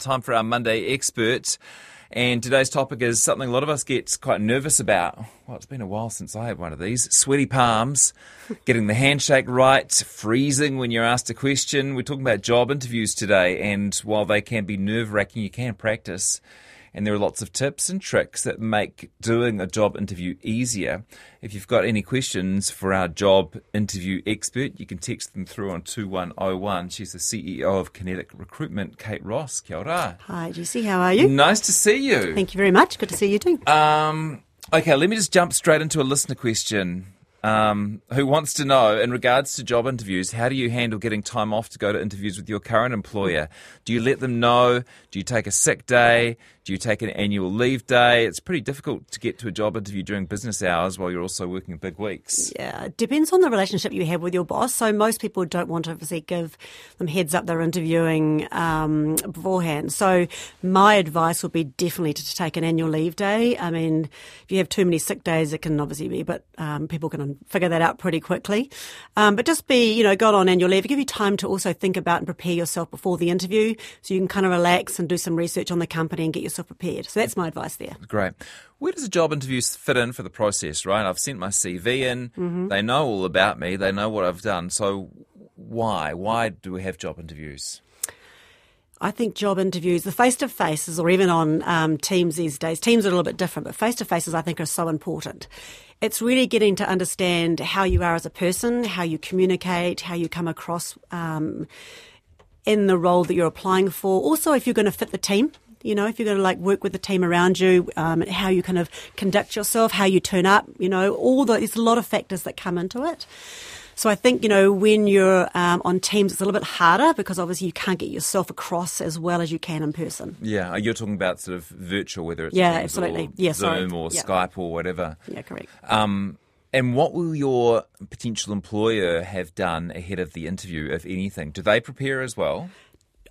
time for our Monday expert. And today's topic is something a lot of us get quite nervous about. Well, it's been a while since I had one of these. Sweaty palms, getting the handshake right, freezing when you're asked a question. We're talking about job interviews today, and while they can be nerve wracking, you can practice and there are lots of tips and tricks that make doing a job interview easier. If you've got any questions for our job interview expert, you can text them through on 2101. She's the CEO of Kinetic Recruitment, Kate Ross. Kia ora. Hi, Jesse. How are you? Nice to see you. Thank you very much. Good to see you too. Um, okay, let me just jump straight into a listener question um, who wants to know, in regards to job interviews, how do you handle getting time off to go to interviews with your current employer? Do you let them know? Do you take a sick day? You take an annual leave day? It's pretty difficult to get to a job interview during business hours while you're also working big weeks. Yeah, it depends on the relationship you have with your boss. So most people don't want to obviously give them heads up they're interviewing um, beforehand. So my advice would be definitely to take an annual leave day. I mean, if you have too many sick days, it can obviously be, but um, people can figure that out pretty quickly. Um, but just be, you know, go on annual leave. Give you time to also think about and prepare yourself before the interview, so you can kind of relax and do some research on the company and get yourself prepared. So that's my advice there. Great. Where does a job interview fit in for the process, right? I've sent my CV in. Mm-hmm. They know all about me. They know what I've done. So why? Why do we have job interviews? I think job interviews, the face to faces, or even on um, Teams these days, Teams are a little bit different, but face to faces I think are so important. It's really getting to understand how you are as a person, how you communicate, how you come across um, in the role that you're applying for. Also, if you're going to fit the team, you know, if you're going to like work with the team around you, um, how you kind of conduct yourself, how you turn up, you know, all the, there's a lot of factors that come into it. So I think, you know, when you're um, on Teams, it's a little bit harder because obviously you can't get yourself across as well as you can in person. Yeah, you're talking about sort of virtual, whether it's yeah, absolutely, or yeah, Zoom or yeah. Skype or whatever. Yeah, correct. Um, and what will your potential employer have done ahead of the interview, if anything? Do they prepare as well?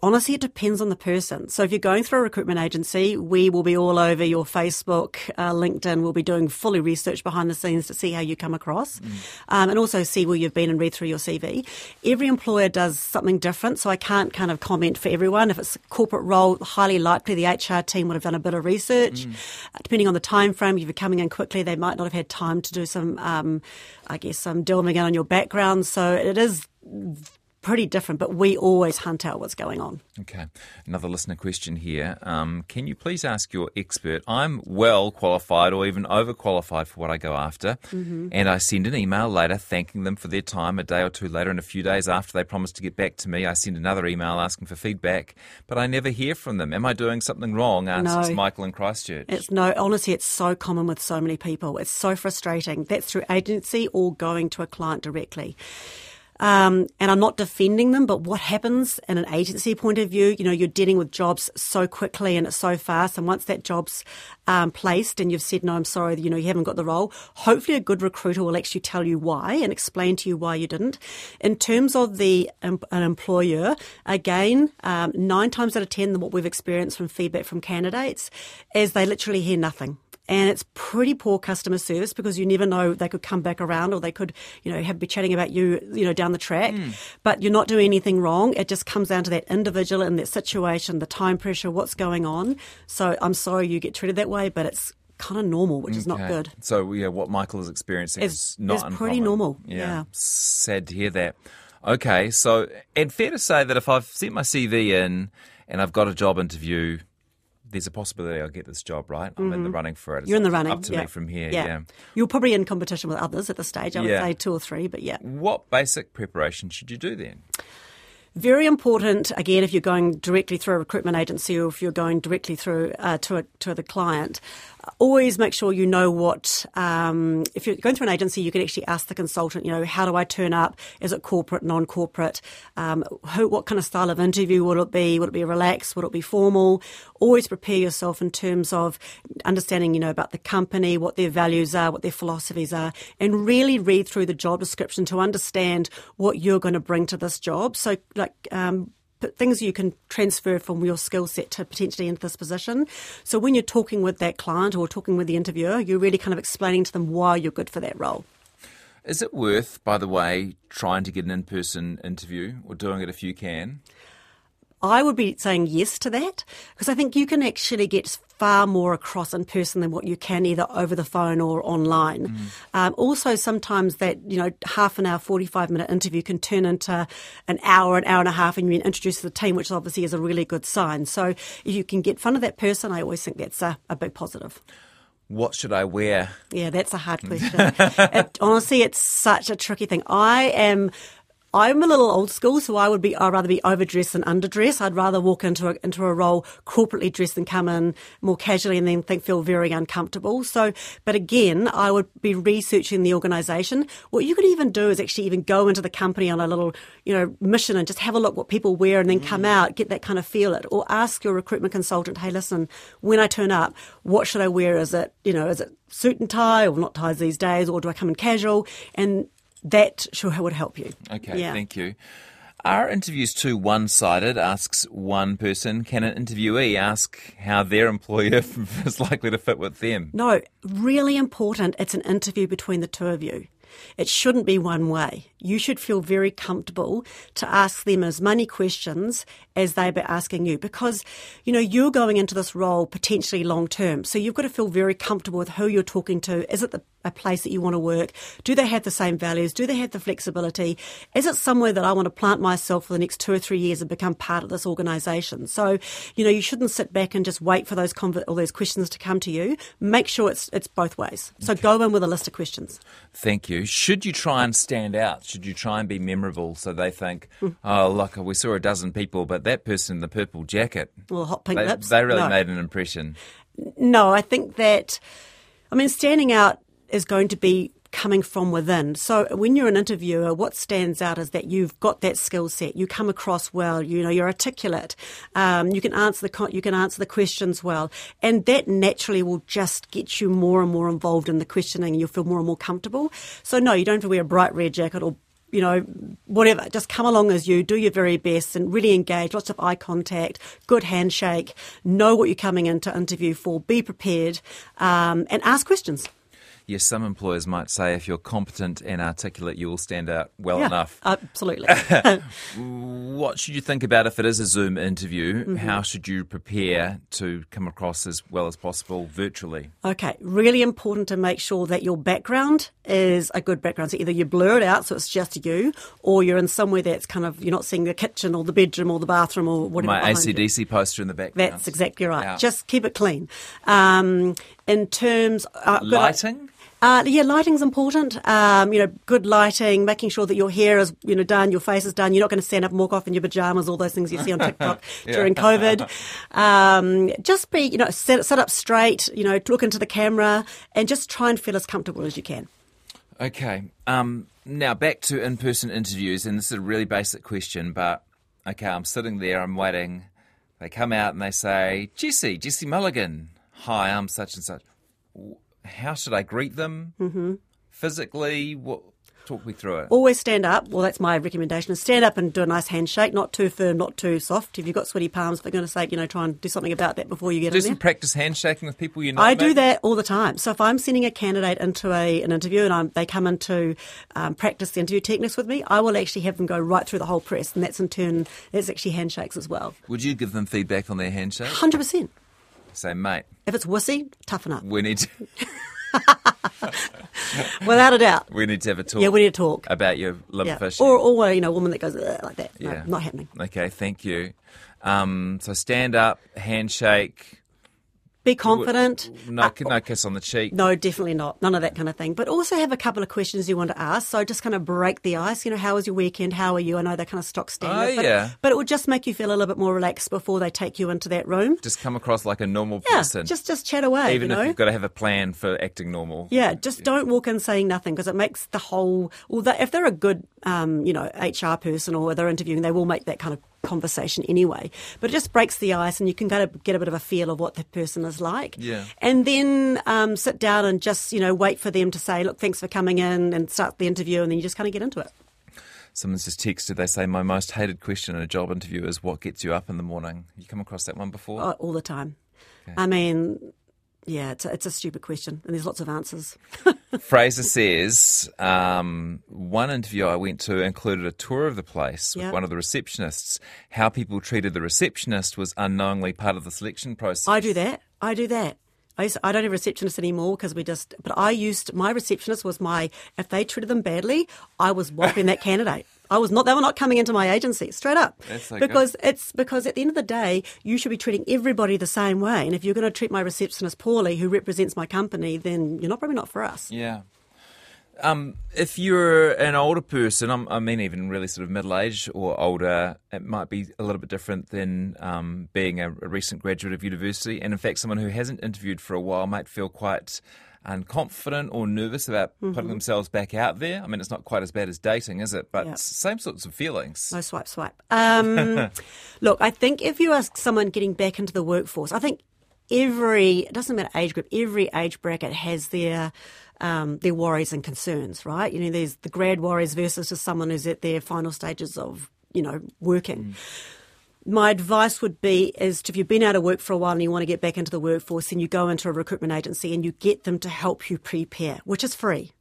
Honestly, it depends on the person. So if you're going through a recruitment agency, we will be all over your Facebook, uh, LinkedIn. We'll be doing fully research behind the scenes to see how you come across, mm. um, and also see where you've been and read through your CV. Every employer does something different, so I can't kind of comment for everyone. If it's a corporate role, highly likely the HR team would have done a bit of research. Mm. Uh, depending on the time frame, if you're coming in quickly, they might not have had time to do some, um, I guess, some delving in on your background. So it is pretty different, but we always hunt out what's going on. Okay. Another listener question here. Um, can you please ask your expert? I'm well qualified or even overqualified for what I go after, mm-hmm. and I send an email later thanking them for their time. A day or two later, and a few days after they promise to get back to me, I send another email asking for feedback, but I never hear from them. Am I doing something wrong? Asks no. Michael in Christchurch. It's no, honestly, it's so common with so many people. It's so frustrating. That's through agency or going to a client directly. Um, and I'm not defending them, but what happens in an agency point of view, you know, you're dealing with jobs so quickly and it's so fast. And once that job's um, placed and you've said, no, I'm sorry, you know, you haven't got the role, hopefully a good recruiter will actually tell you why and explain to you why you didn't. In terms of the um, an employer, again, um, nine times out of ten, what we've experienced from feedback from candidates is they literally hear nothing and it's pretty poor customer service because you never know they could come back around or they could you know have be chatting about you you know down the track mm. but you're not doing anything wrong it just comes down to that individual and that situation the time pressure what's going on so i'm sorry you get treated that way but it's kind of normal, which okay. is not good. So, yeah, what Michael is experiencing it's, is not it's pretty normal. Yeah. yeah. Sad to hear that. Okay, so, and fair to say that if I've sent my CV in and I've got a job interview, there's a possibility I'll get this job, right? I'm mm-hmm. in the mm-hmm. running for it. It's You're in the running. Up to yeah. me from here. Yeah. yeah. You're probably in competition with others at the stage. I would yeah. say two or three, but yeah. What basic preparation should you do then? Very important, again, if you're going directly through a recruitment agency or if you're going directly through uh, to, a, to the client, always make sure you know what, um, if you're going through an agency, you can actually ask the consultant, you know, how do I turn up? Is it corporate, non corporate? Um, what kind of style of interview will it be? Will it be relaxed? Will it be formal? Always prepare yourself in terms of understanding, you know, about the company, what their values are, what their philosophies are, and really read through the job description to understand what you're going to bring to this job. So, like, um, things you can transfer from your skill set to potentially into this position. So when you're talking with that client or talking with the interviewer, you're really kind of explaining to them why you're good for that role. Is it worth, by the way, trying to get an in person interview or doing it if you can? I would be saying yes to that because I think you can actually get far more across in person than what you can either over the phone or online. Mm. Um, also, sometimes that you know half an hour, forty five minute interview can turn into an hour, an hour and a half, and you're introduced to the team, which obviously is a really good sign. So if you can get fun of that person, I always think that's a, a big positive. What should I wear? Yeah, that's a hard question. it, honestly, it's such a tricky thing. I am I'm a little old school, so I would be I'd rather be overdressed than underdressed. I'd rather walk into a, into a role corporately dressed than come in more casually and then think feel very uncomfortable. So, but again, I would be researching the organisation. What you could even do is actually even go into the company on a little you know mission and just have a look what people wear and then come mm. out, get that kind of feel it, or ask your recruitment consultant, hey, listen, when I turn up, what should I wear? Is it you know is it suit and tie or not ties these days, or do I come in casual? And that sure would help you. Okay, yeah. thank you. Are interviews too one sided? Asks one person. Can an interviewee ask how their employer is likely to fit with them? No, really important. It's an interview between the two of you. It shouldn't be one way. You should feel very comfortable to ask them as many questions as they be asking you because, you know, you're going into this role potentially long term. So you've got to feel very comfortable with who you're talking to. Is it the, a place that you want to work? Do they have the same values? Do they have the flexibility? Is it somewhere that I want to plant myself for the next two or three years and become part of this organisation? So, you know, you shouldn't sit back and just wait for those conv- all those questions to come to you. Make sure it's it's both ways. So okay. go in with a list of questions. Thank you. Should you try and stand out? Should you try and be memorable so they think, hmm. oh, look, we saw a dozen people, but that person in the purple jacket, well, hot pink they, lips, they really no. made an impression. No, I think that, I mean, standing out is going to be coming from within. So when you're an interviewer, what stands out is that you've got that skill set. You come across well. You know, you're articulate. Um, you can answer the you can answer the questions well, and that naturally will just get you more and more involved in the questioning, you'll feel more and more comfortable. So no, you don't have to wear a bright red jacket or you know, whatever, just come along as you, do your very best and really engage, lots of eye contact, good handshake, know what you're coming in to interview for, be prepared, um, and ask questions yes, some employers might say if you're competent and articulate, you will stand out well yeah, enough. Absolutely. what should you think about if it is a Zoom interview? Mm-hmm. How should you prepare to come across as well as possible virtually? Okay, really important to make sure that your background is a good background. So either you blur it out so it's just you, or you're in somewhere that's kind of, you're not seeing the kitchen or the bedroom or the bathroom or whatever. My ACDC you. poster in the background. That's exactly right. Yeah. Just keep it clean. Um, in terms uh, lighting. Uh, yeah, lighting's important. Um, you know, good lighting, making sure that your hair is, you know, done, your face is done. You're not going to stand up and walk off in your pajamas, all those things you see on TikTok yeah. during COVID. Um, just be, you know, sit, sit up straight, you know, look into the camera and just try and feel as comfortable as you can. Okay. Um, now back to in-person interviews, and this is a really basic question, but okay, I'm sitting there, I'm waiting. They come out and they say, Jesse, Jesse Mulligan. Hi, I'm such and such how should I greet them mm-hmm. physically? What, talk me through it. Always stand up. Well, that's my recommendation: is stand up and do a nice handshake, not too firm, not too soft. If you've got sweaty palms, for goodness sake, you know, try and do something about that before you get do in some there. practice handshaking with people you know. I do that all the time. So if I'm sending a candidate into a, an interview and I'm, they come in to um, practice the interview techniques with me, I will actually have them go right through the whole press, and that's in turn that's actually handshakes as well. Would you give them feedback on their handshake? Hundred percent. Say, mate. If it's wussy, toughen up. We need to. Without a doubt. We need to have a talk. Yeah, we need to talk. About your limb yeah. fishing. Or, or, you know, a woman that goes like that. Yeah. No, not happening. Okay, thank you. Um, so stand up, handshake, be confident. No, uh, no kiss on the cheek. No, definitely not. None of that kind of thing. But also have a couple of questions you want to ask. So just kind of break the ice. You know, how was your weekend? How are you? I know they're kind of stock standard. Oh, but, yeah. But it would just make you feel a little bit more relaxed before they take you into that room. Just come across like a normal yeah, person. Just, just chat away. Even you know? if you've got to have a plan for acting normal. Yeah, just don't walk in saying nothing because it makes the whole. Well, if they're a good, um, you know, HR person or they're interviewing, they will make that kind of conversation anyway. But it just breaks the ice, and you can kind of get a bit of a feel of what the person is like. Yeah. And then um, sit down and just you know wait for them to say, "Look, thanks for coming in," and start the interview, and then you just kind of get into it. Someone's just texted. They say my most hated question in a job interview is what gets you up in the morning. You come across that one before? Oh, all the time. Okay. I mean, Yeah, it's a, it's a stupid question, and there's lots of answers. Fraser says um, one interview I went to included a tour of the place with Yep. one of the receptionists. How people treated the receptionist was unknowingly part of the selection process. I do that. I do that. I, used, I don't have a receptionist anymore because we just. But I used my receptionist was my. If they treated them badly, I was whopping that candidate. I was not. They were not coming into my agency straight up. That's so good. because it's because at the end of the day, you should be treating everybody the same way. And if you're going to treat my receptionist poorly, who represents my company, then you're not probably not for us. Yeah. Um, if you're an older person, I'm, I mean, even really sort of middle aged or older, it might be a little bit different than um, being a, a recent graduate of university. And in fact, someone who hasn't interviewed for a while might feel quite unconfident or nervous about putting themselves back out there. I mean, it's not quite as bad as dating, is it? But Yeah. same sorts of feelings. No swipe, swipe. Um, look, I think if you ask someone getting back into the workforce, I think every it doesn't matter age group, every age bracket has their um, their worries and concerns, right? You know, there's the grad worries versus just someone who's at their final stages of you know working. My advice would be is if you've been out of work for a while and you want to get back into the workforce, then you go into a recruitment agency and you get them to help you prepare, which is free.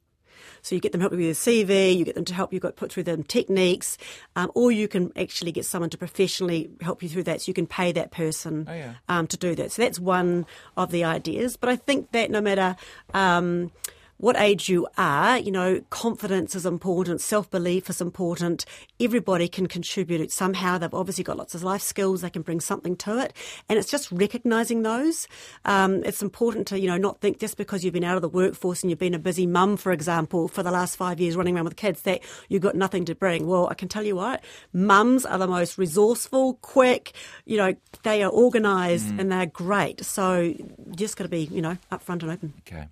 So you get them help you with your CV, you get them to help you put through them techniques, um, or you can actually get someone to professionally help you through that. So you can pay that person Oh, yeah. um, to do that. So that's one of the ideas. But I think that no matter um, what age you are, you know, confidence is important, self belief is important. Everybody can contribute somehow. They've obviously got lots of life skills. They can bring something to it, and it's just recognizing those. Um, it's important to you know not think just because you've been out of the workforce and you've been a busy mum, for example, for the last five years running around with kids that you've got nothing to bring. Well, I can tell you what, mums are the most resourceful, quick. You know, they are organised and they're great. So you just got to be you know upfront and open. Okay.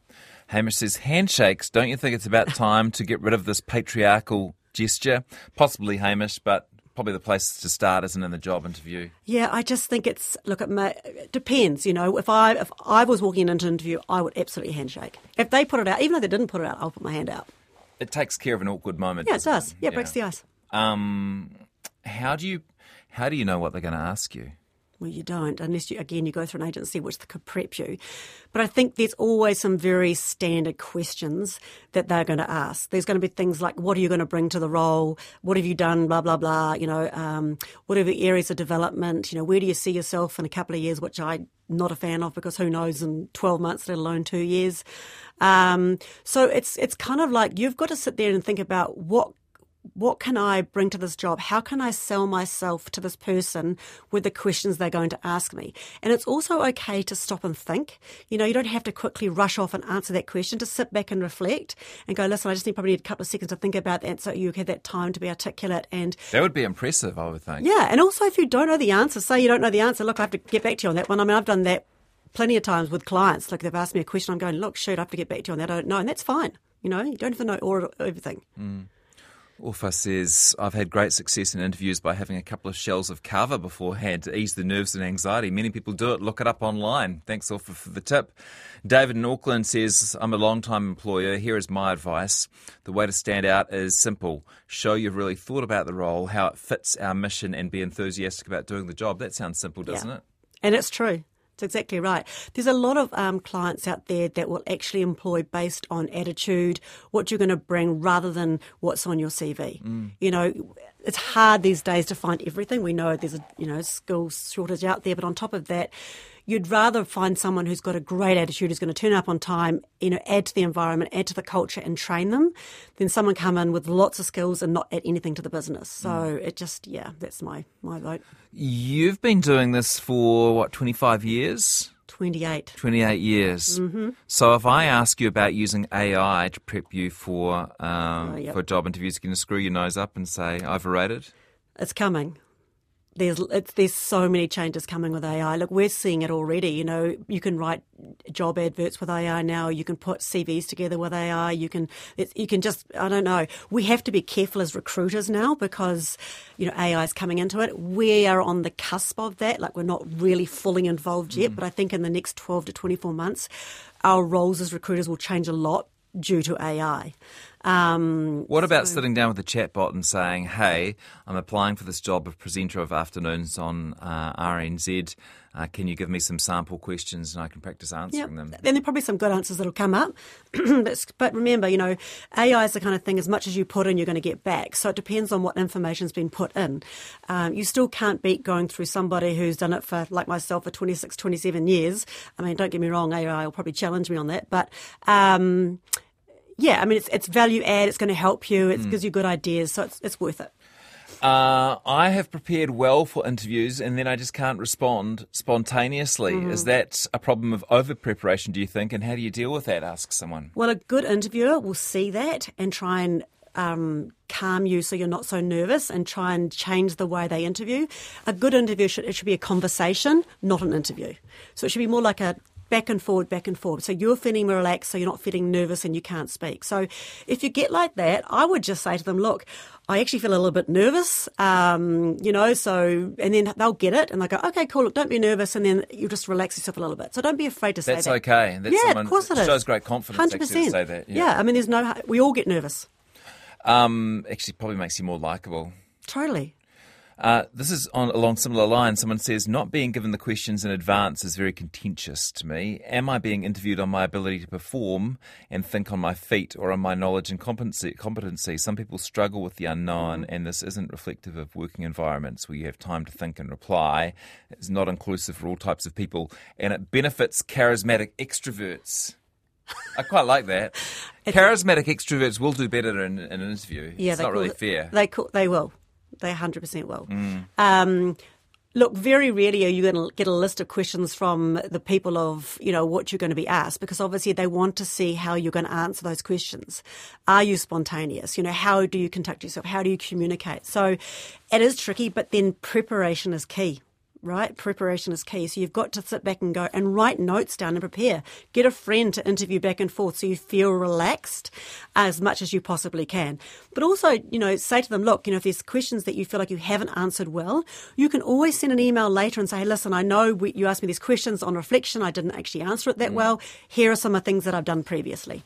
Hamish says, handshakes, don't you think it's about time to get rid of this patriarchal gesture? Possibly, Hamish, but probably the place to start isn't in the job interview. Yeah, I just think it's look at my it depends. You know, if I if I was walking into an interview, I would absolutely handshake. If they put it out, even though they didn't put it out, I'll put my hand out. It takes care of an awkward moment. Yeah, it does. Yeah, it breaks the ice. Um, how do you how do you know what they're going to ask you? Well, you don't, unless you, again, you go through an agency which could prep you. But I think there's always some very standard questions that they're going to ask. There's going to be things like, what are you going to bring to the role? What have you done? Blah, blah, blah. You know, um, what are the areas of development? You know, where do you see yourself in a couple of years, which I'm not a fan of because who knows in 12 months, let alone two years. Um, so it's, it's kind of like you've got to sit there and think about what what can I bring to this job? How can I sell myself to this person with the questions they're going to ask me? And it's also okay to stop and think. You know, you don't have to quickly rush off and answer that question. To sit back and reflect and go, listen, I just need probably need a couple of seconds to think about that so you have that time to be articulate and That would be impressive, I would think. yeah, and also if you don't know the answer, say you don't know the answer, look, I have to get back to you on that one. I mean, I've done that plenty of times with clients. Like they've asked me a question, I'm going, look, shoot, I have to get back to you on that. I don't know, and that's fine. You know, you don't have to know all everything. Mm. Urfa says, I've had great success in interviews by having a couple of shells of kava beforehand to ease the nerves and anxiety. Many people do it. Look it up online. Thanks, Urfa, for the tip. David in Auckland says, I'm a long time employer. Here is my advice. The way to stand out is simple. Show you've really thought about the role, how it fits our mission, and be enthusiastic about doing the job. That sounds simple, doesn't Yeah. it? And it's true. It's exactly right. There's a lot of um, clients out there that will actually employ based on attitude, what you're going to bring, rather than what's on your CV. You know, it's hard these days to find everything. We know there's a you know skills shortage out there, but on top of that, you'd rather find someone who's got a great attitude, who's going to turn up on time, you know, add to the environment, add to the culture, and train them, than someone come in with lots of skills and not add anything to the business. So it just yeah, that's my my vote. You've been doing this for, what, 25 years? Twenty eight. 28 years. Mm-hmm. So if I ask you about using AI to prep you for um, Oh, yep. for job interviews, you can screw your nose up and say overrated. It's coming. There's it's, there's so many changes coming with AI. Look, we're seeing it already. You know, you can write job adverts with AI now. You can put CVs together with AI. You can you can just I don't know. We have to be careful as recruiters now because you know AI is coming into it. We are on the cusp of that. Like we're not really fully involved yet, mm. but I think in the next 12 to 24 months, our roles as recruiters will change a lot due to AI. Um, What about sitting down with a chatbot and saying, "Hey, I'm applying for this job of presenter of afternoons on uh, RNZ. Uh, can you give me some sample questions and I can practice answering them?" Then there are probably some good answers that'll come up. but, but remember, you know, AI is the kind of thing as much as you put in, you're going to get back. So it depends on what information's been put in. Um, you still can't beat going through somebody who's done it for, like myself, for 26, 27 years. I mean, don't get me wrong, AI will probably challenge me on that. But, um, yeah, I mean, it's, it's value add. It's going to help you. It gives you good ideas. So it's, it's worth it. Uh, I have prepared well for interviews and then I just can't respond spontaneously. Is that a problem of over preparation, do you think? And how do you deal with that? Ask someone. Well, a good interviewer will see that and try and um, calm you so you're not so nervous and try and change the way they interview. A good interview should, it should be a conversation, not an interview. So it should be more like a back and forward, back and forward. So you're feeling relaxed, so you're not feeling nervous and you can't speak. So if you get like that, I would just say to them, look, I actually feel a little bit nervous, um, you know, so, and then they'll get it and they'll go, okay, cool, look, don't be nervous. And then you just relax yourself a little bit. So don't be afraid to say that. That's that. okay. That's yeah, someone, of course it is. shows great confidence actually, to 100%. say that. yeah, I mean, there's no, we all get nervous. Um, actually, probably makes you more likable. Totally. Uh, this is on along similar lines. Someone says, "Not being given the questions in advance is very contentious to me. Am I being interviewed on my ability to perform and think on my feet, or on my knowledge and competency? competency? Some people struggle with the unknown, and this isn't reflective of working environments where you have time to think and reply. It's not inclusive for all types of people, and it benefits charismatic extroverts." I quite like that. Charismatic extroverts will do better in, in an interview. Yeah, it's not really it- fair. They call, they will. They 100% will. Um, look, very rarely are you going to get a list of questions from the people of, you know, what you're going to be asked because obviously they want to see how you're going to answer those questions. Are you spontaneous? You know, how do you conduct yourself? How do you communicate? So it is tricky, but then preparation is key. Right? Preparation is key. So you've got to sit back and go and write notes down and prepare. Get a friend to interview back and forth so you feel relaxed as much as you possibly can. But also, you know, say to them, look, you know, if there's questions that you feel like you haven't answered well, you can always send an email later and say, hey, listen, I know we, you asked me these questions on reflection. I didn't actually answer it that mm. well. Here are some of the things that I've done previously.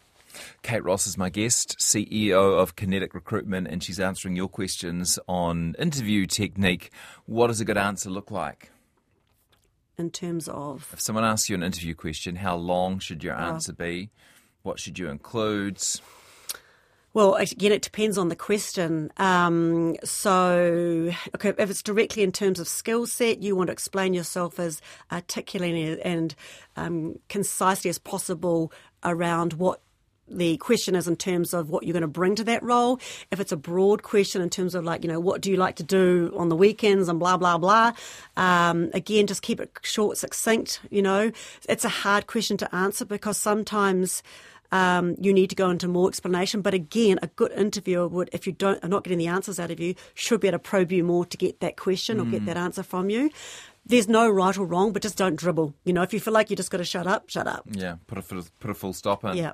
Kate Ross is my guest, CEO of Kinetic Recruitment, and she's answering your questions on interview technique. What does a good answer look like? In terms of If someone asks you an interview question, how long should Oh. your answer be? What should you include? Well, again, it depends on the question. Um, so, okay, if it's directly in terms of skill set, you want to explain yourself as articulately and um, concisely as possible around what the question is in terms of what you're going to bring to that role. If it's a broad question in terms of like, you know, what do you like to do on the weekends and blah, blah, blah. Um, again, just keep it short, succinct, you know. It's a hard question to answer because sometimes um, you need to go into more explanation. But again, a good interviewer would, if you don't are not getting the answers out of you, should be able to probe you more to get that question or get that answer from you. There's no right or wrong, but just don't dribble. You know, if you feel like you just got to shut up, shut up. Yeah, put a, full- put a full stop in. Yeah.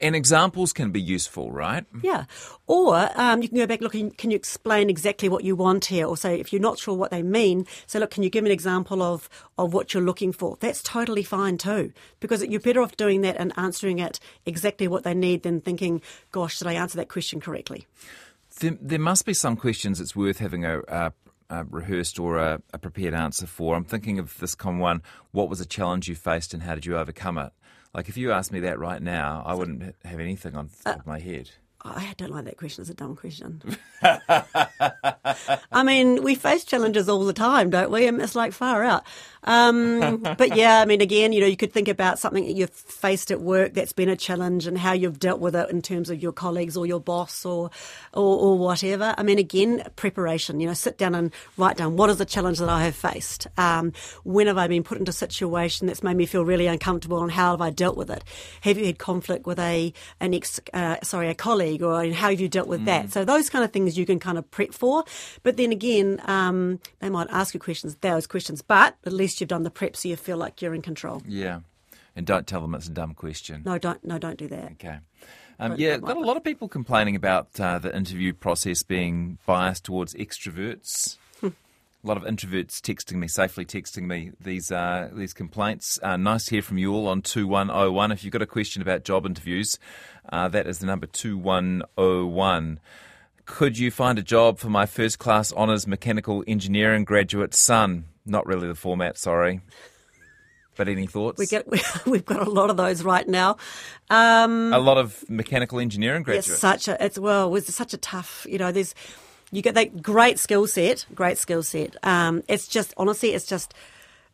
And examples can be useful, right? Yeah. Or um, you can go back, look, can you explain exactly what you want here? Or say, if you're not sure what they mean, say, look, can you give me an example of, of what you're looking for? That's totally fine too, because you're better off doing that and answering it exactly what they need than thinking, gosh, did I answer that question correctly? There, there must be some questions it's worth having a, a, a rehearsed or a, a prepared answer for. I'm thinking of this common one what was a challenge you faced and how did you overcome it? Like, if you asked me that right now, I wouldn't have anything on top uh, of my head. I don't like that question. It's a dumb question. I mean, we face challenges all the time, don't we? And it's like far out. Um, but yeah, I mean, again, you know, you could think about something that you've faced at work that's been a challenge and how you've dealt with it in terms of your colleagues or your boss or, or, or whatever. I mean, again, preparation, you know, sit down and write down what is the challenge that I have faced? Um, when have I been put into a situation that's made me feel really uncomfortable and how have I dealt with it? Have you had conflict with a, an ex, uh, sorry, a colleague or how have you dealt with that? So those kind of things you can kind of prep for. But then again, um, they might ask you questions, those questions, but at least you've done the prep so you feel like you're in control. Yeah. And don't tell them it's a dumb question. No, don't, no, don't do that. Okay. Um, yeah, got a lot of people complaining about uh, the interview process being biased towards extroverts. Hmm. A lot of introverts texting me, safely texting me these uh, these complaints. Uh, nice to hear from you all on 2101. If you've got a question about job interviews, uh, that is the number 2101. Could you find a job for my first class honours mechanical engineering graduate son? Not really the format, sorry. But any thoughts? We get we've got a lot of those right now. Um, a lot of mechanical engineering graduates. It's such a it's well, it's such a tough. You know, there's you get that great skill set, great skill set. Um, it's just honestly, it's just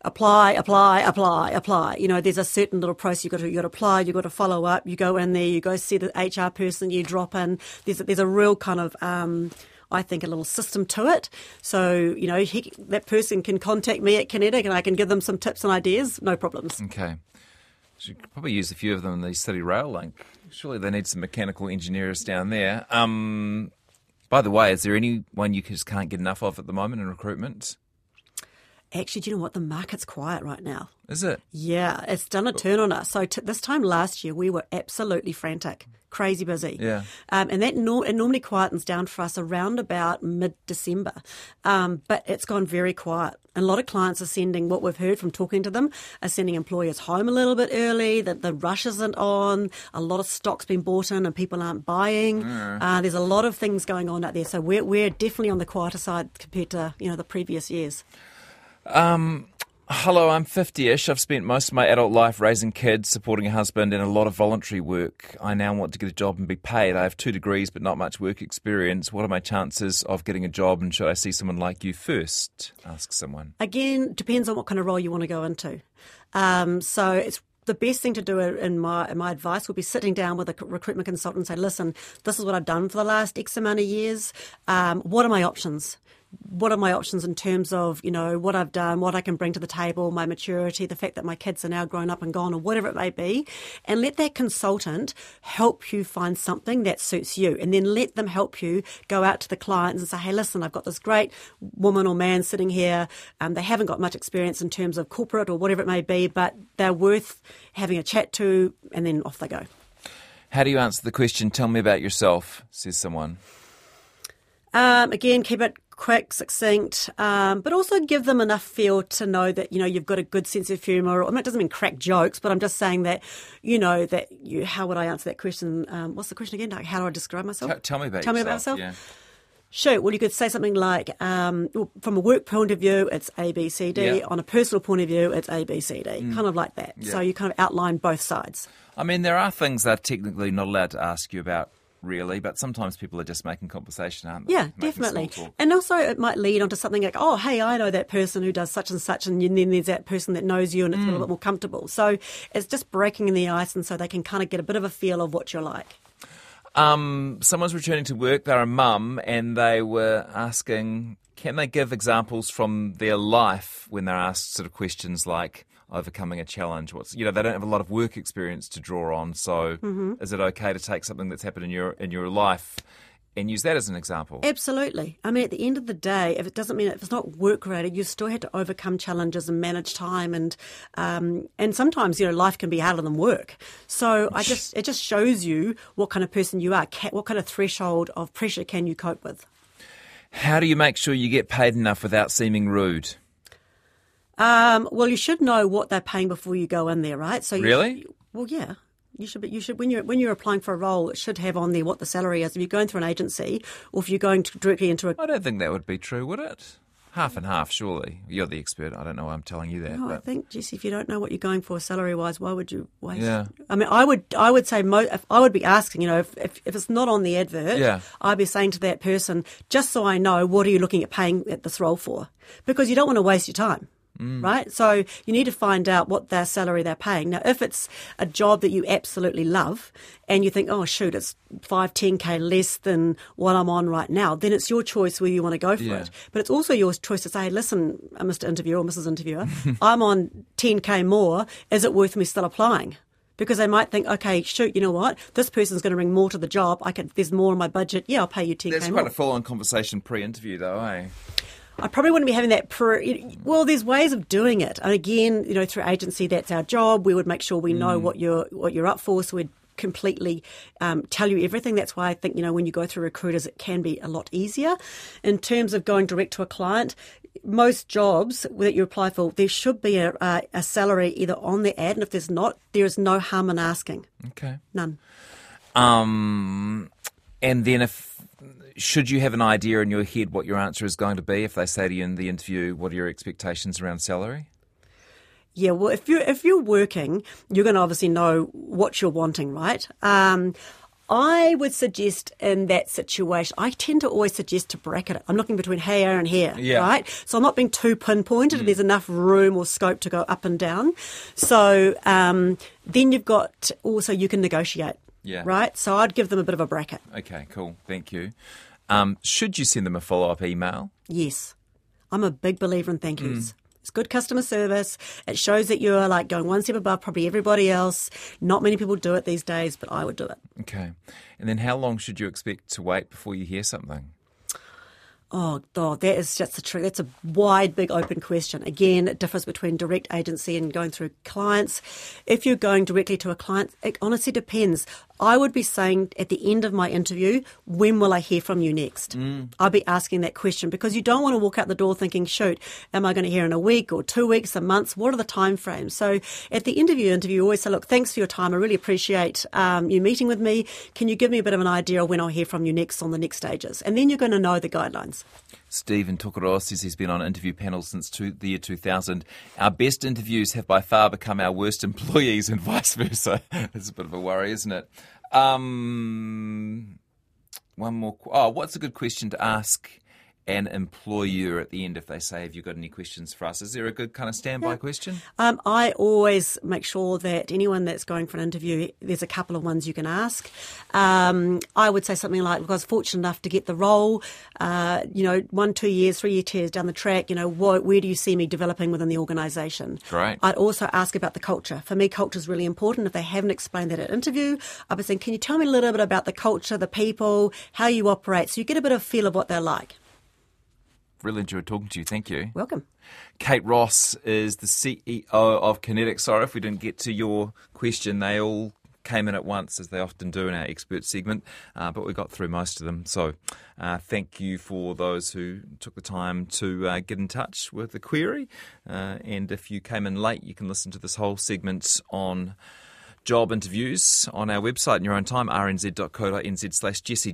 apply, apply, apply, apply. You know, there's a certain little process you've got to, you got to apply, you've got to follow up, you go in there, you go see the HR person, you drop in. There's a, there's a real kind of, um, I think, a little system to it. So, you know, he, that person can contact me at Kinetic and I can give them some tips and ideas, no problems. Okay. Should probably use a few of them in the City Rail link. Surely they need some mechanical engineers down there. Um, by the way, is there anyone you just can't get enough of at the moment in recruitment? Actually, do you know what? The market's quiet right now. Is it? Yeah, it's done a turn on us. So t- this time last year, we were absolutely frantic, crazy busy. Yeah. Um, and that it normally quietens down for us around about mid December. Um, but it's gone very quiet. And a lot of clients are sending what we've heard from talking to them are sending employers home a little bit early. That the rush isn't on. A lot of stock's been bought in and people aren't buying. Mm. Uh, there's a lot of things going on out there. So we're we're definitely on the quieter side compared to you know the previous years. Um, hello, I'm 50 ish. I've spent most of my adult life raising kids, supporting a husband, and a lot of voluntary work. I now want to get a job and be paid. I have two degrees but not much work experience. What are my chances of getting a job, and should I see someone like you first? Ask someone. Again, depends on what kind of role you want to go into. Um, so it's the best thing to do in my in my advice would be sitting down with a recruitment consultant and say, listen, this is what I've done for the last X amount of years. Um, what are my options? What are my options in terms of you know what I've done, what I can bring to the table, my maturity, the fact that my kids are now grown up and gone, or whatever it may be, and let that consultant help you find something that suits you, and then let them help you go out to the clients and say, hey, listen, I've got this great woman or man sitting here, um, they haven't got much experience in terms of corporate or whatever it may be, but they're worth having a chat to, and then off they go. How do you answer the question? Tell me about yourself, says someone. Um, again, keep it quick, succinct, um, but also give them enough feel to know that you know you've got a good sense of humour. I mean, it doesn't mean crack jokes, but I'm just saying that you know that you. How would I answer that question? Um, what's the question again? Like, how do I describe myself? Tell, tell me about tell yourself. me about myself. Yeah. Sure. Well, you could say something like, um, from a work point of view, it's A, B, C, D. Yeah. On a personal point of view, it's A, B, C, D. Mm. Kind of like that. Yeah. So you kind of outline both sides. I mean, there are things that technically not allowed to ask you about really, but sometimes people are just making conversation, aren't they? Yeah, Making definitely. And also, it might lead onto something like, oh, hey, I know that person who does such and such, and then there's that person that knows you, and it's a little Mm. bit more comfortable. So it's just breaking in the ice, and so they can kind of get a bit of a feel of what you're like. Um, someone's returning to work. They're a mum, and they were asking, can they give examples from their life when they're asked sort of questions like overcoming a challenge? What's you know they don't have a lot of work experience to draw on. So Mm-hmm. is it okay to take something that's happened in your in your life and use that as an example? Absolutely. I mean, at the end of the day, if it doesn't mean if it's not work related, you still had to overcome challenges and manage time, and um, and sometimes you know life can be harder than work. So I just it just shows you what kind of person you are, what kind of threshold of pressure can you cope with. How do you make sure you get paid enough without seeming rude? Um, well, you should know what they're paying before you go in there, right? So you Really? well, yeah. You should, be, you should when you're when you're applying for a role, it should have on there what the salary is. If you're going through an agency, or if you're going to, directly into a I don't think that would be true, would it? Half and half, surely. You're the expert. I don't know why I'm telling you that. No, I but think, Jesse, if you don't know what you're going for salary wise, why would you waste? Yeah. I mean, I would, I would say, mo- if I would be asking, you know, if, if, if it's not on the advert, Yeah. I'd be saying to that person, just so I know, what are you looking at paying at this role for? Because you don't want to waste your time. Mm. Right? So you need to find out what their salary they're paying. Now, if it's a job that you absolutely love and you think, oh, shoot, it's five, 10K less than what I'm on right now, then it's your choice where you want to go for Yeah. it. But it's also your choice to say, listen, uh, Mr. Interviewer or Mrs. Interviewer, I'm on 10K more. Is it worth me still applying? Because they might think, okay, shoot, you know what? This person's going to bring more to the job. I can, there's more in my budget. Yeah, I'll pay you 10K That's more. quite a full on conversation pre interview, though, eh? I probably wouldn't be having that. Per, well, there's ways of doing it, and again, you know, through agency, that's our job. We would make sure we know what you're what you're up for, so we'd completely um, tell you everything. That's why I think you know when you go through recruiters, it can be a lot easier. In terms of going direct to a client, most jobs that you apply for, there should be a, a, a salary either on the ad, and if there's not, there is no harm in asking. Okay. None. Um, and then if should you have an idea in your head what your answer is going to be if they say to you in the interview, what are your expectations around salary? Yeah, well, if you're if you're working, you're going to obviously know what you're wanting, right? Um, I would suggest in that situation, I tend to always suggest to bracket it. I'm looking between here and here, Yeah. right? So I'm not being too pinpointed. and There's enough room or scope to go up and down. So um, then you've got also you can negotiate, Yeah. right? So I'd give them a bit of a bracket. Okay, cool. Thank you. Um, should you send them a follow up email? Yes. I'm a big believer in thank yous. It's good customer service. It shows that you're like going one step above probably everybody else. Not many people do it these days, but I would do it. Okay. And then how long should you expect to wait before you hear something? Oh, God, that is just a trick. That's a wide, big, open question. Again, it differs between direct agency and going through clients. If you're going directly to a client, it honestly depends. I would be saying at the end of my interview, when will I hear from you next? I'd be asking that question because you don't want to walk out the door thinking, shoot, am I going to hear in a week or two weeks, a month? What are the time frames? So at the interview interview, you always say, look, thanks for your time. I really appreciate um, you meeting with me. Can you give me a bit of an idea of when I'll hear from you next on the next stages? And then you're going to know the guidelines. Stephen Tokoroa says he's been on interview panels since two, the year 2000. Our best interviews have by far become our worst employees and vice versa. It's a bit of a worry, isn't it? Um, one more. Oh, what's a good question to ask an employer at the end if they say, Have you got any questions for us? Is there a good kind of standby question? Um, I always make sure that anyone that's going for an interview, there's a couple of ones you can ask. Um, I would say something like, "Look, I was fortunate enough to get the role. Uh, you know, one, two years, three year tears down the track. You know, what, where do you see me developing within the organisation?" Great. I'd also ask about the culture. For me, culture is really important. If they haven't explained that at interview, I'd be saying, "Can you tell me a little bit about the culture, the people, how you operate, so you get a bit of feel of what they're like." Really enjoyed talking to you. Thank you. Welcome. Kate Ross is the CEO of Kinetic. Sorry if we didn't get to your question. They all came in at once, as they often do in our expert segment, uh, but we got through most of them. So uh, thank you for those who took the time to uh, get in touch with the query. Uh, and if you came in late, you can listen to this whole segment on job interviews on our website in your own time, rnz.co.nz slash Jesse.